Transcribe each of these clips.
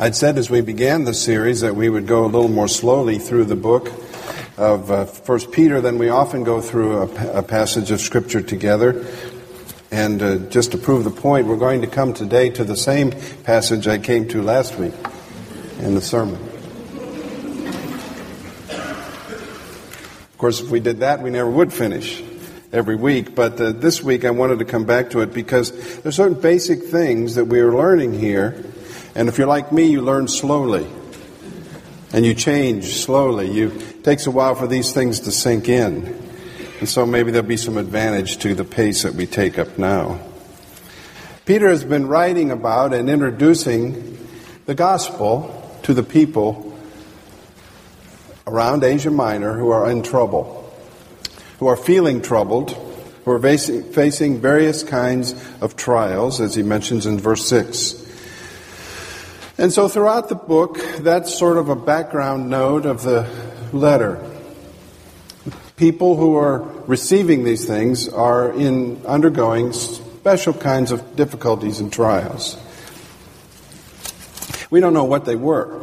I'd said as we began the series that we would go a little more slowly through the book of uh, First Peter than we often go through a, a passage of Scripture together. And uh, just to prove the point, we're going to come today to the same passage I came to last week in the sermon. Of course, if we did that, we never would finish every week. But uh, this week, I wanted to come back to it because there's certain basic things that we are learning here and if you're like me, you learn slowly. And you change slowly. You, it takes a while for these things to sink in. And so maybe there'll be some advantage to the pace that we take up now. Peter has been writing about and introducing the gospel to the people around Asia Minor who are in trouble, who are feeling troubled, who are facing various kinds of trials, as he mentions in verse 6. And so throughout the book, that's sort of a background note of the letter. People who are receiving these things are in undergoing special kinds of difficulties and trials. We don't know what they were.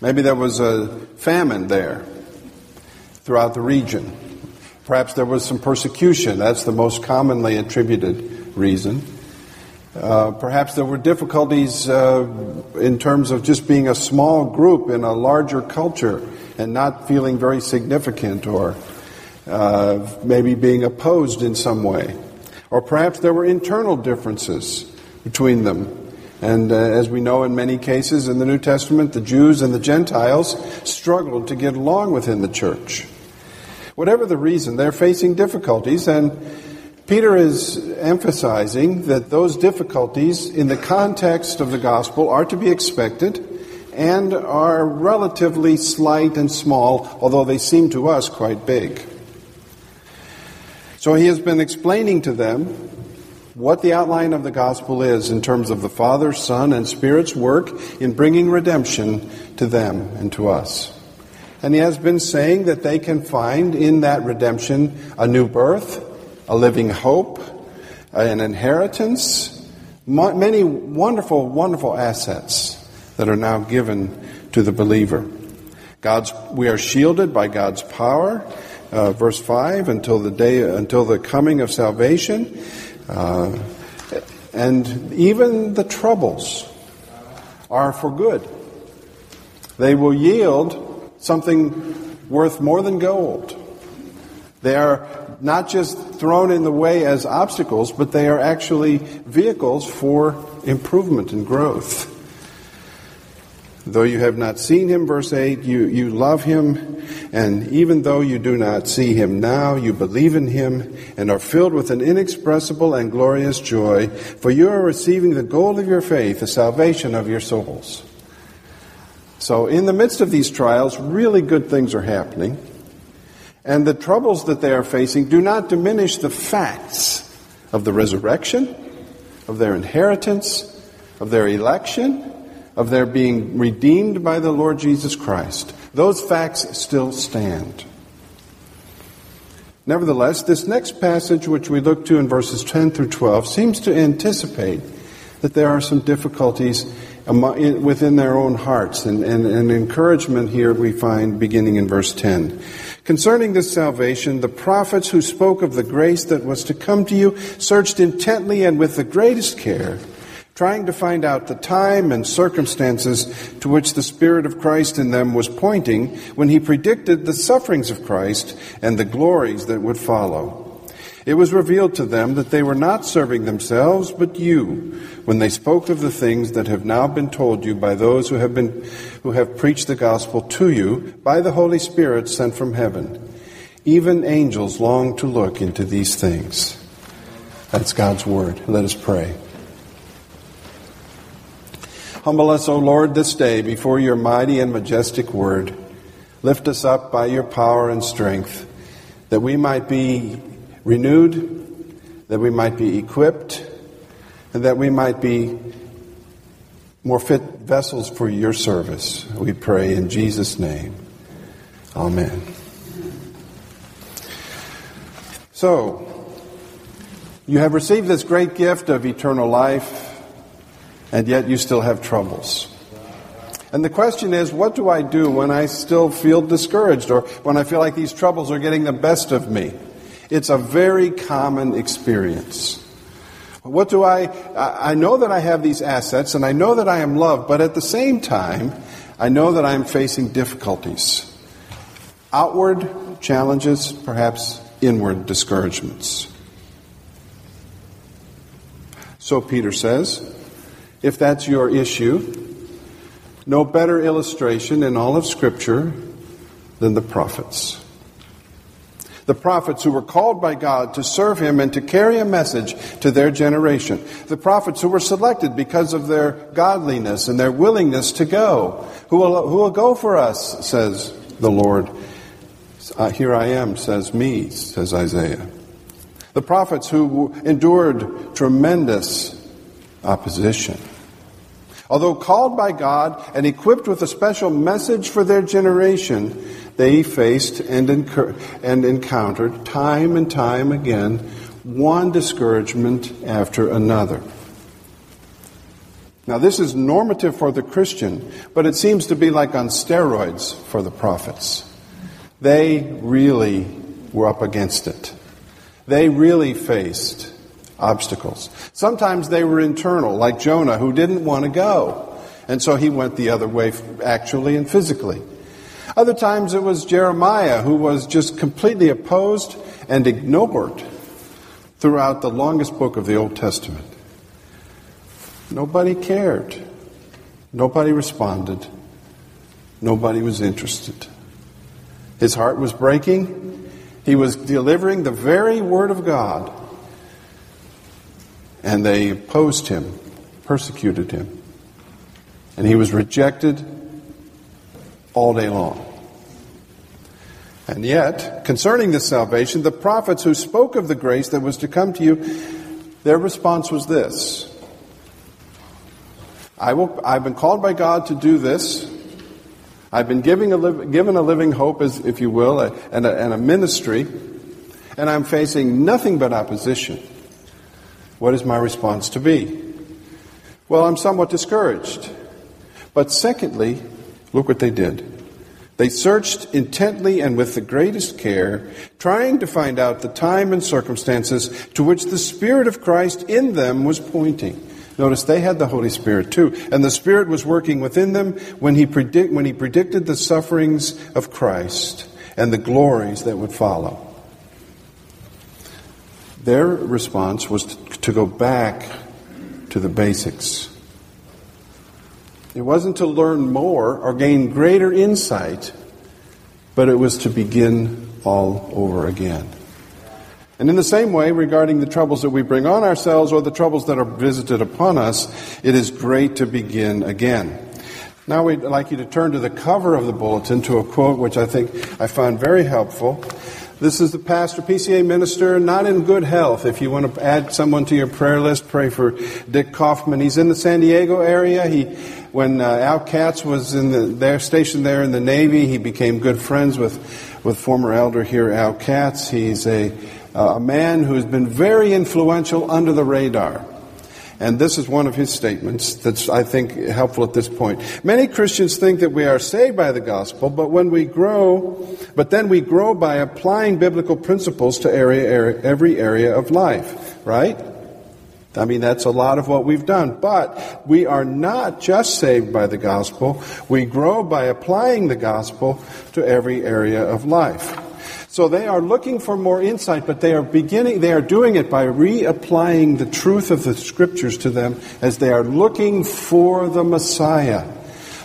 Maybe there was a famine there throughout the region. Perhaps there was some persecution. That's the most commonly attributed reason. Uh, perhaps there were difficulties uh, in terms of just being a small group in a larger culture and not feeling very significant or uh, maybe being opposed in some way. Or perhaps there were internal differences between them. And uh, as we know in many cases in the New Testament, the Jews and the Gentiles struggled to get along within the church. Whatever the reason, they're facing difficulties and Peter is emphasizing that those difficulties in the context of the gospel are to be expected and are relatively slight and small, although they seem to us quite big. So he has been explaining to them what the outline of the gospel is in terms of the Father, Son, and Spirit's work in bringing redemption to them and to us. And he has been saying that they can find in that redemption a new birth, a living hope, an inheritance, many wonderful, wonderful assets that are now given to the believer. God's, we are shielded by God's power, uh, verse five, until the day, until the coming of salvation, uh, and even the troubles are for good. They will yield something worth more than gold. They are not just thrown in the way as obstacles, but they are actually vehicles for improvement and growth. Though you have not seen him, verse 8, you, you love him, and even though you do not see him now, you believe in him and are filled with an inexpressible and glorious joy, for you are receiving the goal of your faith, the salvation of your souls. So, in the midst of these trials, really good things are happening. And the troubles that they are facing do not diminish the facts of the resurrection, of their inheritance, of their election, of their being redeemed by the Lord Jesus Christ. Those facts still stand. Nevertheless, this next passage, which we look to in verses 10 through 12, seems to anticipate that there are some difficulties within their own hearts. And, and, encouragement here we find beginning in verse 10. Concerning this salvation, the prophets who spoke of the grace that was to come to you searched intently and with the greatest care, trying to find out the time and circumstances to which the Spirit of Christ in them was pointing when he predicted the sufferings of Christ and the glories that would follow. It was revealed to them that they were not serving themselves, but you, when they spoke of the things that have now been told you by those who have been, who have preached the gospel to you by the Holy Spirit sent from heaven. Even angels long to look into these things. That's God's word. Let us pray. Humble us, O Lord, this day before your mighty and majestic word. Lift us up by your power and strength, that we might be renewed, that we might be equipped, and that we might be more fit vessels for your service. We pray in Jesus' name. Amen. So, you have received this great gift of eternal life, and yet you still have troubles. And the question is, what do I do when I still feel discouraged or when I feel like these troubles are getting the best of me? It's a very common experience. What do I, I know that I have these assets and I know that I am loved, but at the same time, I know that I am facing difficulties. Outward challenges, perhaps inward discouragements. So Peter says, if that's your issue, no better illustration in all of Scripture than the prophets. The prophets who were called by God to serve Him and to carry a message to their generation. The prophets who were selected because of their godliness and their willingness to go. Who will, who will go for us, says the Lord. Uh, here I am, says me, says Isaiah. The prophets who endured tremendous opposition. Although called by God and equipped with a special message for their generation, they faced and, incur- and encountered time and time again one discouragement after another. Now, this is normative for the Christian, but it seems to be like on steroids for the prophets. They really were up against it. They really faced obstacles. Sometimes they were internal, like Jonah, who didn't want to go. And so he went the other way, actually and physically. Other times it was Jeremiah, who was just completely opposed and ignored throughout the longest book of the Old Testament. Nobody cared. Nobody responded. Nobody was interested. His heart was breaking. He was delivering the very word of God and they opposed him, persecuted him. And he was rejected all day long. And yet, concerning this salvation, the prophets who spoke of the grace that was to come to you, their response was this I will, I've been called by God to do this. I've been giving a given a living hope, as, if you will, a, and, a, and a ministry, and I'm facing nothing but opposition. What is my response to be? Well, I'm somewhat discouraged. But secondly, look what they did. They searched intently and with the greatest care, trying to find out the time and circumstances to which the Spirit of Christ in them was pointing. Notice they had the Holy Spirit too, and the Spirit was working within them when he, predict, when he predicted the sufferings of Christ and the glories that would follow. Their response was to go back to the basics. It wasn't to learn more or gain greater insight, but it was to begin all over again. And in the same way, regarding the troubles that we bring on ourselves or the troubles that are visited upon us, it is great to begin again. Now we'd like you to turn to the cover of the bulletin to a quote which I think I found very helpful. This is the pastor, PCA minister, not in good health. If you want to add someone to your prayer list, pray for Dick Kaufmann. He's in the San Diego area. He, when uh, Al Katz was in the, there, stationed there in the Navy, he became good friends with, with former elder here, Al Katz. He's a, uh, a man who has been very influential under the radar. And this is one of his statements that's, I think, helpful at this point. Many Christians think that we are saved by the gospel, but when we grow, but then we grow by applying biblical principles to area, area, every area of life, right? I mean, that's a lot of what we've done. But we are not just saved by the gospel. We grow by applying the gospel to every area of life. So they are looking for more insight, but they are beginning, they are doing it by reapplying the truth of the scriptures to them as they are looking for the Messiah.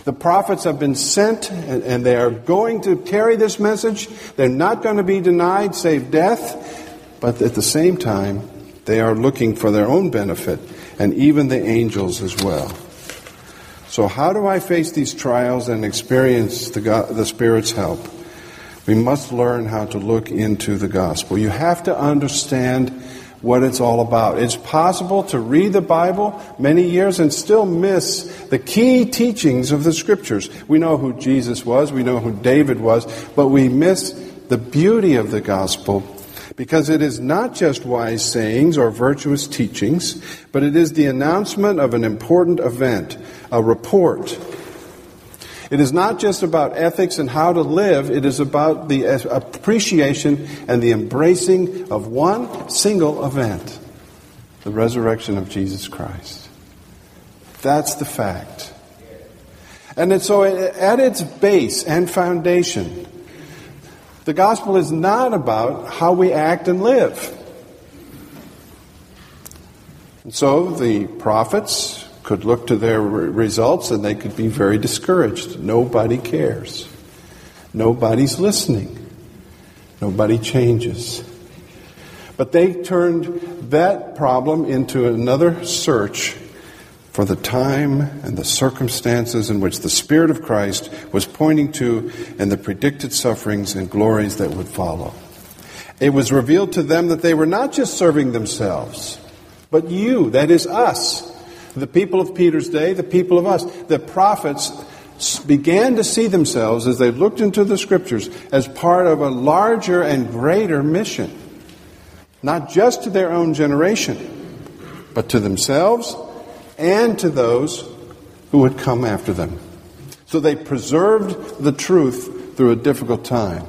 The prophets have been sent and, they are going to carry this message. They're not going to be denied save death, but at the same time, they are looking for their own benefit and even the angels as well. So how do I face these trials and experience the, God, the Spirit's help? We must learn how to look into the gospel. You have to understand what it's all about. It's possible to read the Bible many years and still miss the key teachings of the scriptures. We know who Jesus was, we know who David was, but we miss the beauty of the gospel because it is not just wise sayings or virtuous teachings, but it is the announcement of an important event, a report It is not just about ethics and how to live, it is about the appreciation and the embracing of one single event the resurrection of Jesus Christ. That's the fact. And so, at its base and foundation, the gospel is not about how we act and live. And so the prophets could look to their results and they could be very discouraged. Nobody cares. Nobody's listening. Nobody changes. But they turned that problem into another search for the time and the circumstances in which the Spirit of Christ was pointing to and the predicted sufferings and glories that would follow. It was revealed to them that they were not just serving themselves, but you, that is us, the people of Peter's day, the people of us. The prophets began to see themselves as they looked into the scriptures as part of a larger and greater mission, not just to their own generation, but to themselves and to those who would come after them. So they preserved the truth through a difficult time.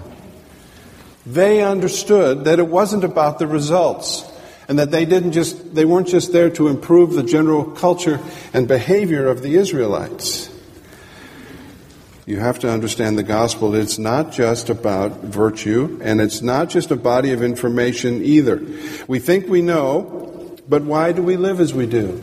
They understood that it wasn't about the results and that they didn't just they weren't just there to improve the general culture and behavior of the Israelites. You have to understand the gospel. It's not just about virtue, and it's not just a body of information either. We think we know, but why do we live as we do?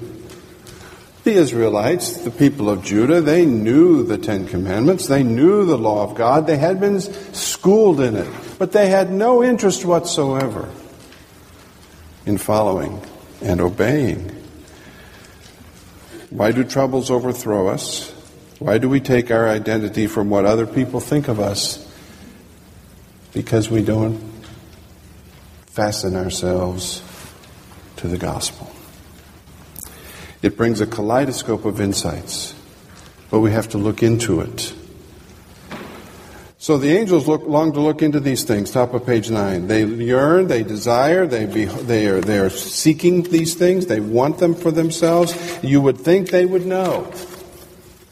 The Israelites, the people of Judah, they knew the Ten Commandments. They knew the law of God. They had been schooled in it. But they had no interest whatsoever in following and obeying. Why do troubles overthrow us? Why do we take our identity from what other people think of us? Because we don't fasten ourselves to the gospel. It brings a kaleidoscope of insights, but we have to look into it. So the angels look, long to look into these things, top of page 9. They yearn, they desire, they, be, they, are, they are seeking these things, they want them for themselves. You would think they would know.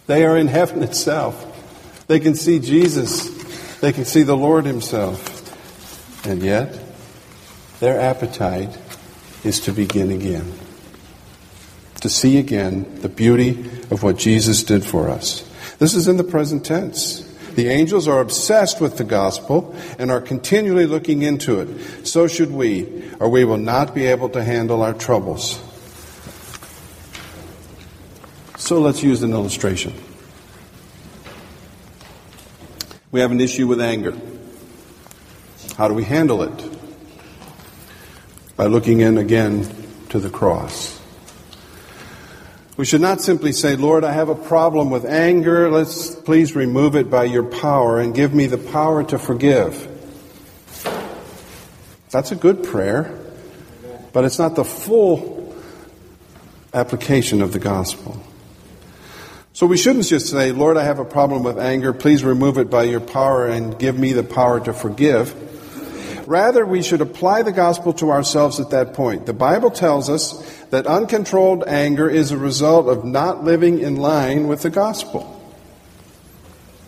They are in heaven itself. They can see Jesus, they can see the Lord Himself. And yet, their appetite is to begin again to see again the beauty of what Jesus did for us. This is in the present tense. The angels are obsessed with the gospel and are continually looking into it. So should we, or we will not be able to handle our troubles. So let's use an illustration. We have an issue with anger. How do we handle it? By looking in again to the cross. We should not simply say, Lord, I have a problem with anger. Let's please remove it by your power and give me the power to forgive. That's a good prayer, but it's not the full application of the gospel. So we shouldn't just say, Lord, I have a problem with anger. Please remove it by your power and give me the power to forgive. Rather, we should apply the gospel to ourselves at that point. The Bible tells us that uncontrolled anger is a result of not living in line with the gospel.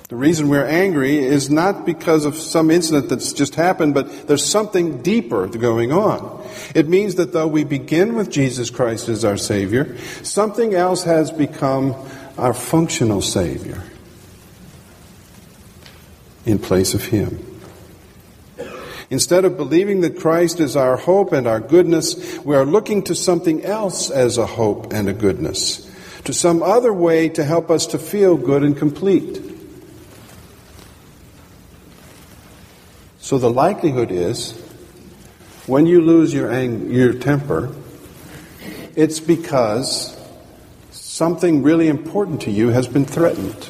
The reason we're angry is not because of some incident that's just happened, but there's something deeper going on. It means that though we begin with Jesus Christ as our Savior, something else has become our functional Savior in place of Him. Instead of believing that Christ is our hope and our goodness, we are looking to something else as a hope and a goodness, to some other way to help us to feel good and complete. So the likelihood is, when you lose your, ang- your temper, it's because something really important to you has been threatened.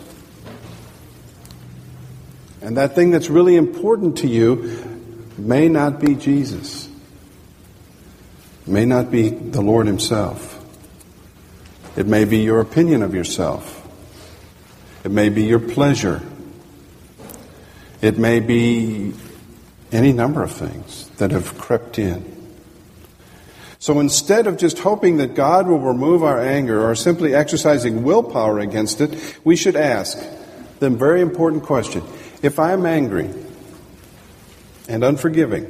And that thing that's really important to you may not be Jesus, may not be the Lord Himself. It may be your opinion of yourself. It may be your pleasure. It may be any number of things that have crept in. So instead of just hoping that God will remove our anger or simply exercising willpower against it, we should ask, the very important question. If I'm angry and unforgiving,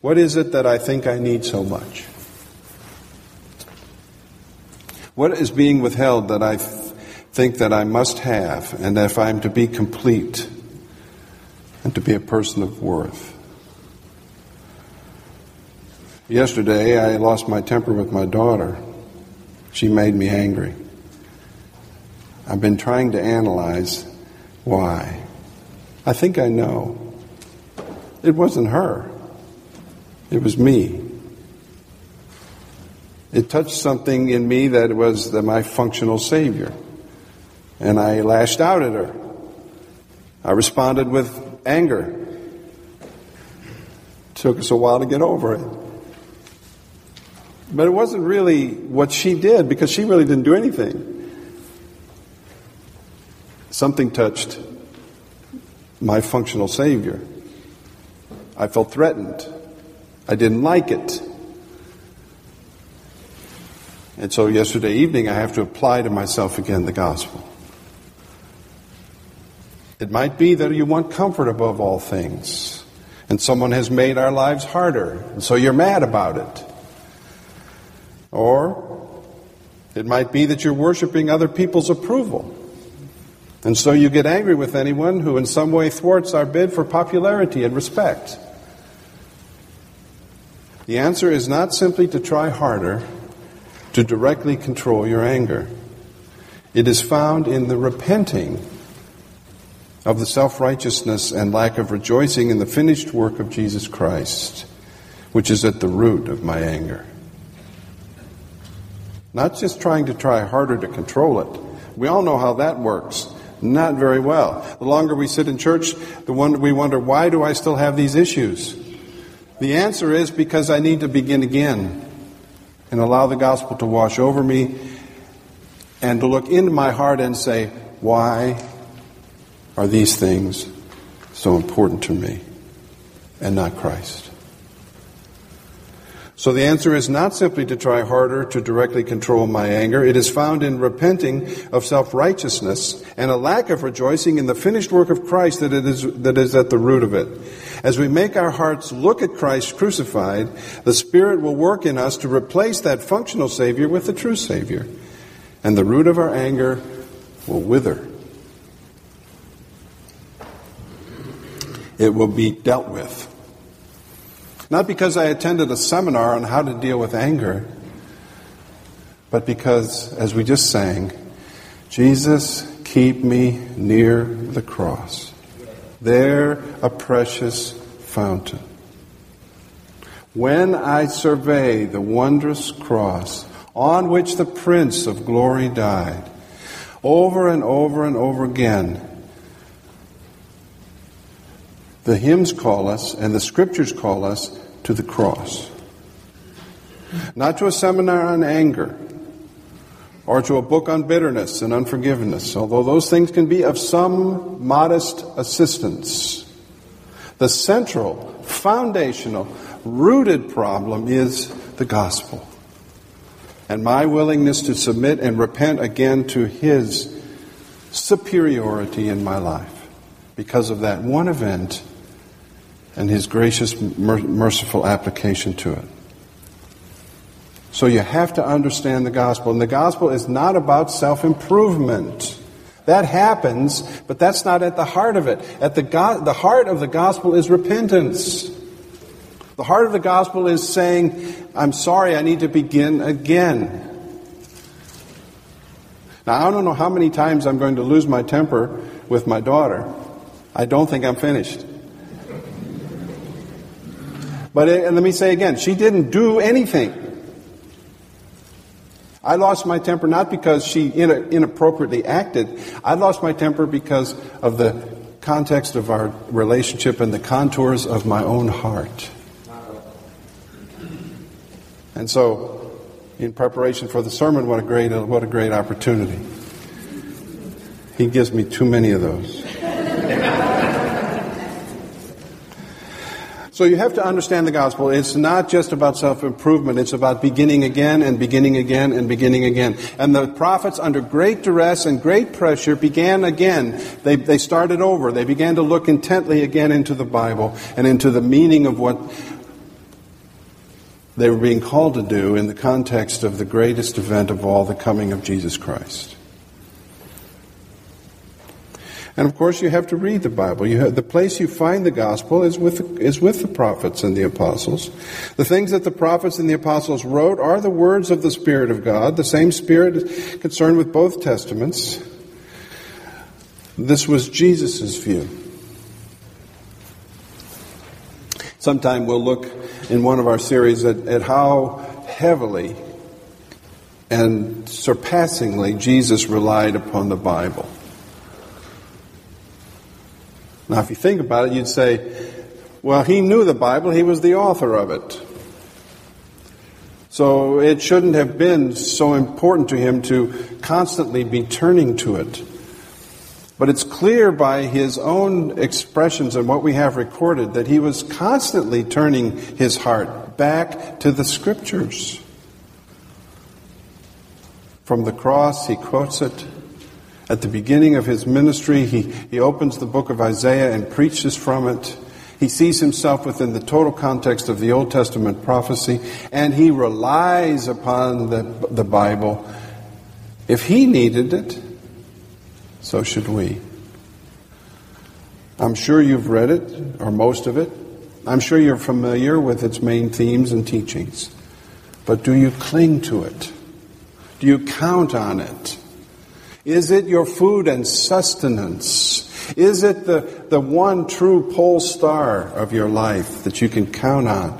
what is it that I think I need so much? What is being withheld that I think that I must have, and if I'm to be complete and to be a person of worth? Yesterday, I lost my temper with my daughter. She made me angry. I've been trying to analyze why. I think I know. It wasn't her, it was me. It touched something in me that was the, my functional Savior. And I lashed out at her. I responded with anger. It took us a while to get over it. But it wasn't really what she did because she really didn't do anything. Something touched my functional Savior. I felt threatened. I didn't like it. And so yesterday evening, I have to apply to myself again the gospel. It might be that you want comfort above all things, and someone has made our lives harder, and so you're mad about it. Or it might be that you're worshiping other people's approval. And so you get angry with anyone who in some way thwarts our bid for popularity and respect. The answer is not simply to try harder to directly control your anger. It is found in the repenting of the self righteousness and lack of rejoicing in the finished work of Jesus Christ, which is at the root of my anger. Not just trying to try harder to control it. We all know how that works. Not very well. The longer we sit in church, the wonder, we wonder, why do I still have these issues? The answer is because I need to begin again and allow the gospel to wash over me and to look into my heart and say, why are these things so important to me and not Christ? So the answer is not simply to try harder to directly control my anger. It is found in repenting of self-righteousness and a lack of rejoicing in the finished work of Christ that, it is, that is at the root of it. As we make our hearts look at Christ crucified, the Spirit will work in us to replace that functional Savior with the true Savior. And the root of our anger will wither. It will be dealt with. Not because I attended a seminar on how to deal with anger, but because, as we just sang, Jesus, keep me near the cross. There, a precious fountain. When I survey the wondrous cross on which the Prince of Glory died, over and over and over again, the hymns call us and the scriptures call us to the cross. Not to a seminar on anger or to a book on bitterness and unforgiveness, although those things can be of some modest assistance. The central, foundational, rooted problem is the gospel. And my willingness to submit and repent again to His superiority in my life because of that one event and His gracious, merciful application to it. So you have to understand the gospel. And the gospel is not about self improvement. That happens, but that's not at the heart of it. At the, go- the heart of the gospel is repentance. The heart of the gospel is saying, I'm sorry, I need to begin again. Now, I don't know how many times I'm going to lose my temper with my daughter. I don't think I'm finished. But eh, it, let me say again, she didn't do anything. I lost my temper not because she inappropriately acted. I lost my temper because of the context of our relationship and the contours of my own heart. And so, in preparation for the sermon, what a great, what a great opportunity. He gives me too many of those. So you have to understand the gospel. It's not just about self improvement, it's about beginning again and beginning again and beginning again. And the prophets, under great duress and great pressure, began again. They, they started over. They began to look intently again into the Bible and into the meaning of what they were being called to do in the context of the greatest event of all, the coming of Jesus Christ. And of course, you have to read the Bible. Have, the place you find the gospel is with, is with the prophets and the apostles. The things that the prophets and the apostles wrote are the words of the Spirit of God, the same Spirit is concerned with both testaments. This was Jesus' view. Sometime we'll look in one of our series at, at how heavily and surpassingly Jesus relied upon the Bible. Now, if you think about it, you'd say, well, he knew the Bible, he was the author of it. So it shouldn't have been so important to him to constantly be turning to it. But it's clear by his own expressions and what we have recorded that he was constantly turning his heart back to the scriptures. From the cross, he quotes it. At the beginning of his ministry, he, he opens the book of Isaiah and preaches from it. He sees himself within the total context of the Old Testament prophecy, and he relies upon the, the Bible. If he needed it, so should we. I'm sure you've read it, or most of it. I'm sure you're familiar with its main themes and teachings. But do you cling to it? Do you count on it? Is it your food and sustenance? Is it the, the one true pole star of your life that you can count on?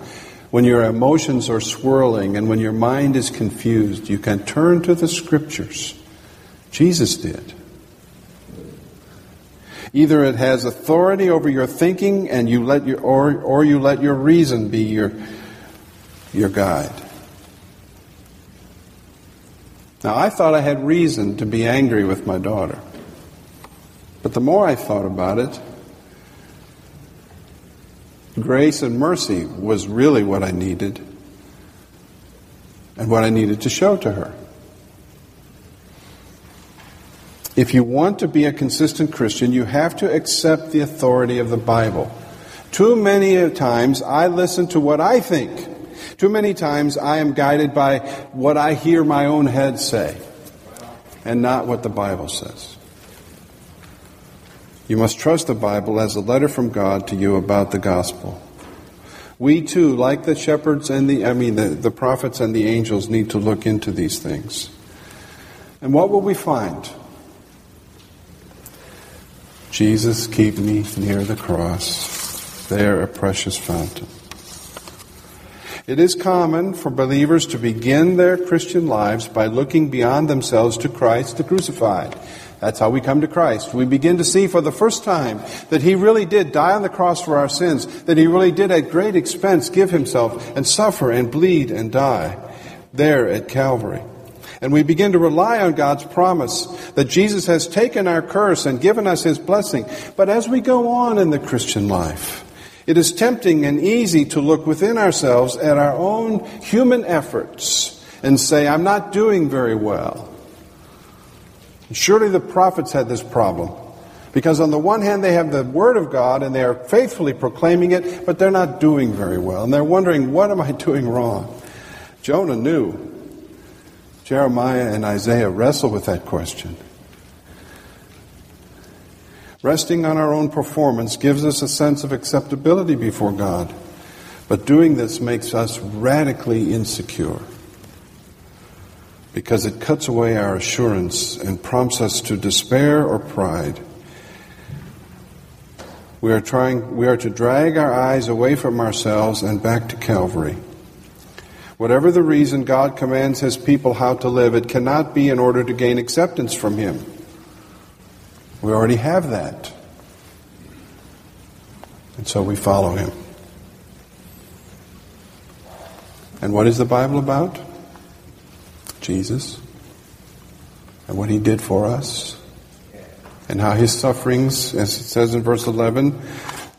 When your emotions are swirling and when your mind is confused, you can turn to the scriptures. Jesus did. Either it has authority over your thinking and you let your, or, or you let your reason be your, your guide. Now, I thought I had reason to be angry with my daughter. But the more I thought about it, grace and mercy was really what I needed and what I needed to show to her. If you want to be a consistent Christian, you have to accept the authority of the Bible. Too many times I listen to what I think too many times I am guided by what I hear my own head say and not what the Bible says. You must trust the Bible as a letter from God to you about the gospel. We too, like the shepherds and the, I mean, the, the prophets and the angels, need to look into these things. And what will we find? Jesus, keep me near the cross, there a precious fountain. It is common for believers to begin their Christian lives by looking beyond themselves to Christ, the crucified. That's how we come to Christ. We begin to see for the first time that He really did die on the cross for our sins, that He really did at great expense give Himself and suffer and bleed and die there at Calvary. And we begin to rely on God's promise that Jesus has taken our curse and given us His blessing. But as we go on in the Christian life, it is tempting and easy to look within ourselves at our own human efforts and say, I'm not doing very well. Surely the prophets had this problem. Because on the one hand, they have the Word of God and they are faithfully proclaiming it, but they're not doing very well. And they're wondering, what am I doing wrong? Jonah knew. Jeremiah and Isaiah wrestle with that question. Resting on our own performance gives us a sense of acceptability before God, but doing this makes us radically insecure because it cuts away our assurance and prompts us to despair or pride. We are trying we are to drag our eyes away from ourselves and back to Calvary. Whatever the reason God commands his people how to live, it cannot be in order to gain acceptance from him. We already have that. And so we follow him. And what is the Bible about? Jesus. And what he did for us. And how his sufferings, as it says in verse 11,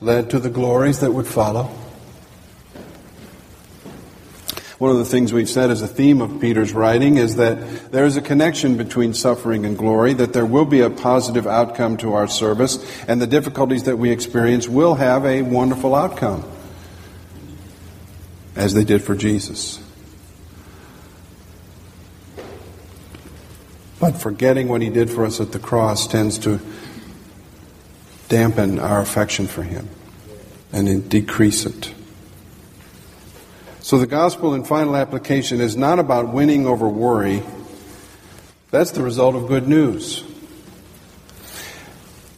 led to the glories that would follow. One of the things we've said as a theme of Peter's writing is that there is a connection between suffering and glory, that there will be a positive outcome to our service, and the difficulties that we experience will have a wonderful outcome, as they did for Jesus. But forgetting what he did for us at the cross tends to dampen our affection for him and decrease it. So the gospel in final application is not about winning over worry. That's the result of good news.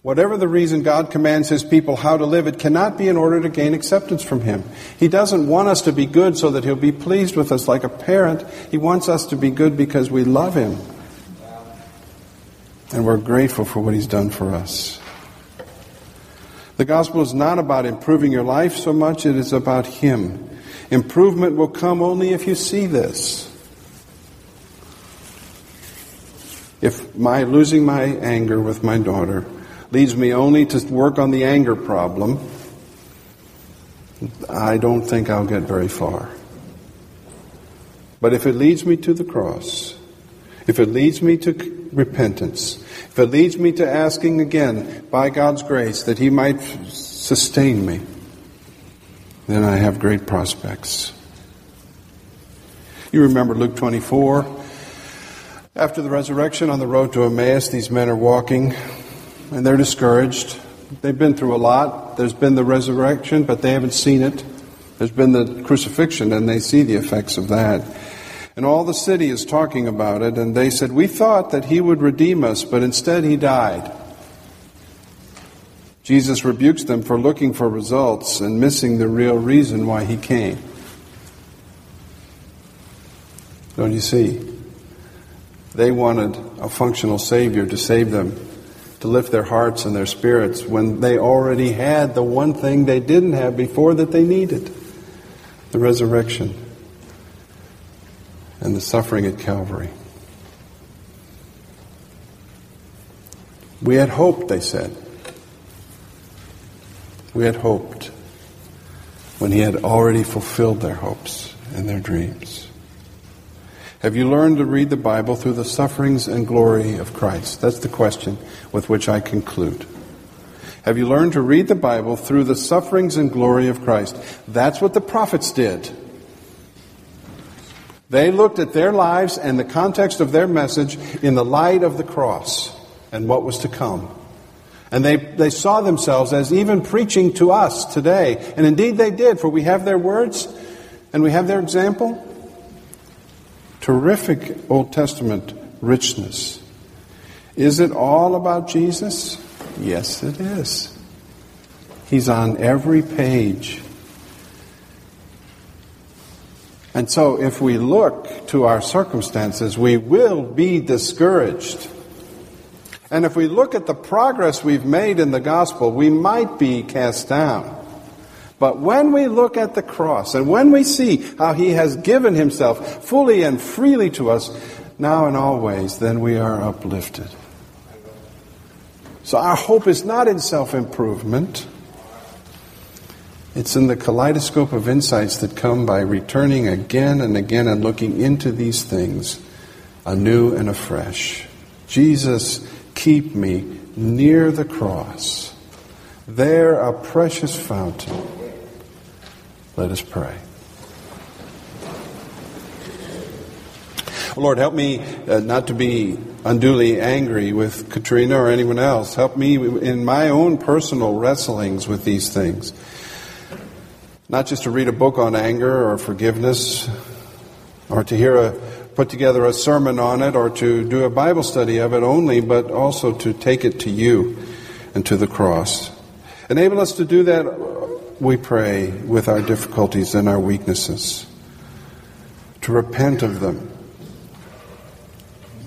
Whatever the reason God commands His people how to live, it cannot be in order to gain acceptance from Him. He doesn't want us to be good so that He'll be pleased with us like a parent. He wants us to be good because we love Him. And we're grateful for what He's done for us. The gospel is not about improving your life so much, it is about Him. Improvement will come only if you see this. If my losing my anger with my daughter leads me only to work on the anger problem, I don't think I'll get very far. But if it leads me to the cross, if it leads me to repentance, if it leads me to asking again, by God's grace, that He might sustain me, then I have great prospects. You remember Luke 24. After the resurrection on the road to Emmaus, these men are walking and they're discouraged. They've been through a lot. There's been the resurrection, but they haven't seen it. There's been the crucifixion, and they see the effects of that. And all the city is talking about it, and they said, We thought that he would redeem us, but instead he died. Jesus rebukes them for looking for results and missing the real reason why he came. Don't you see? They wanted a functional Savior to save them to lift their hearts and their spirits when they already had the one thing they didn't have before that they needed the resurrection and the suffering at Calvary. We had hoped, they said. We had hoped when He had already fulfilled their hopes and their dreams. Have you learned to read the Bible through the sufferings and glory of Christ? That's the question with which I conclude. Have you learned to read the Bible through the sufferings and glory of Christ? That's what the prophets did. They looked at their lives and the context of their message in the light of the cross and what was to come. And they, they saw themselves as even preaching to us today. And indeed they did, for we have their words and we have their example terrific Old Testament richness. Is it all about Jesus? Yes, it is. He's on every page. And so, if we look to our circumstances, we will be discouraged. And if we look at the progress we've made in the gospel, we might be cast down. But when we look at the cross and when we see how he has given himself fully and freely to us, now and always, then we are uplifted. So our hope is not in self improvement. It's in the kaleidoscope of insights that come by returning again and again and looking into these things anew and afresh. Jesus, keep me near the cross, there a precious fountain let us pray. Lord, help me uh, not to be unduly angry with Katrina or anyone else. Help me in my own personal wrestlings with these things. Not just to read a book on anger or forgiveness, or to hear a put together a sermon on it, or to do a Bible study of it only, but also to take it to you and to the cross. Enable us to do that we pray with our difficulties and our weaknesses, to repent of them,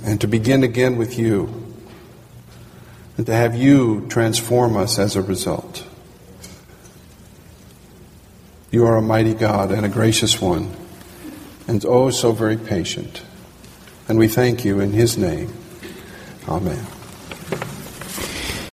and to begin again with you, and to have you transform us as a result. You are a mighty God and a gracious one, and oh, so very patient. And we thank you in His name. Amen.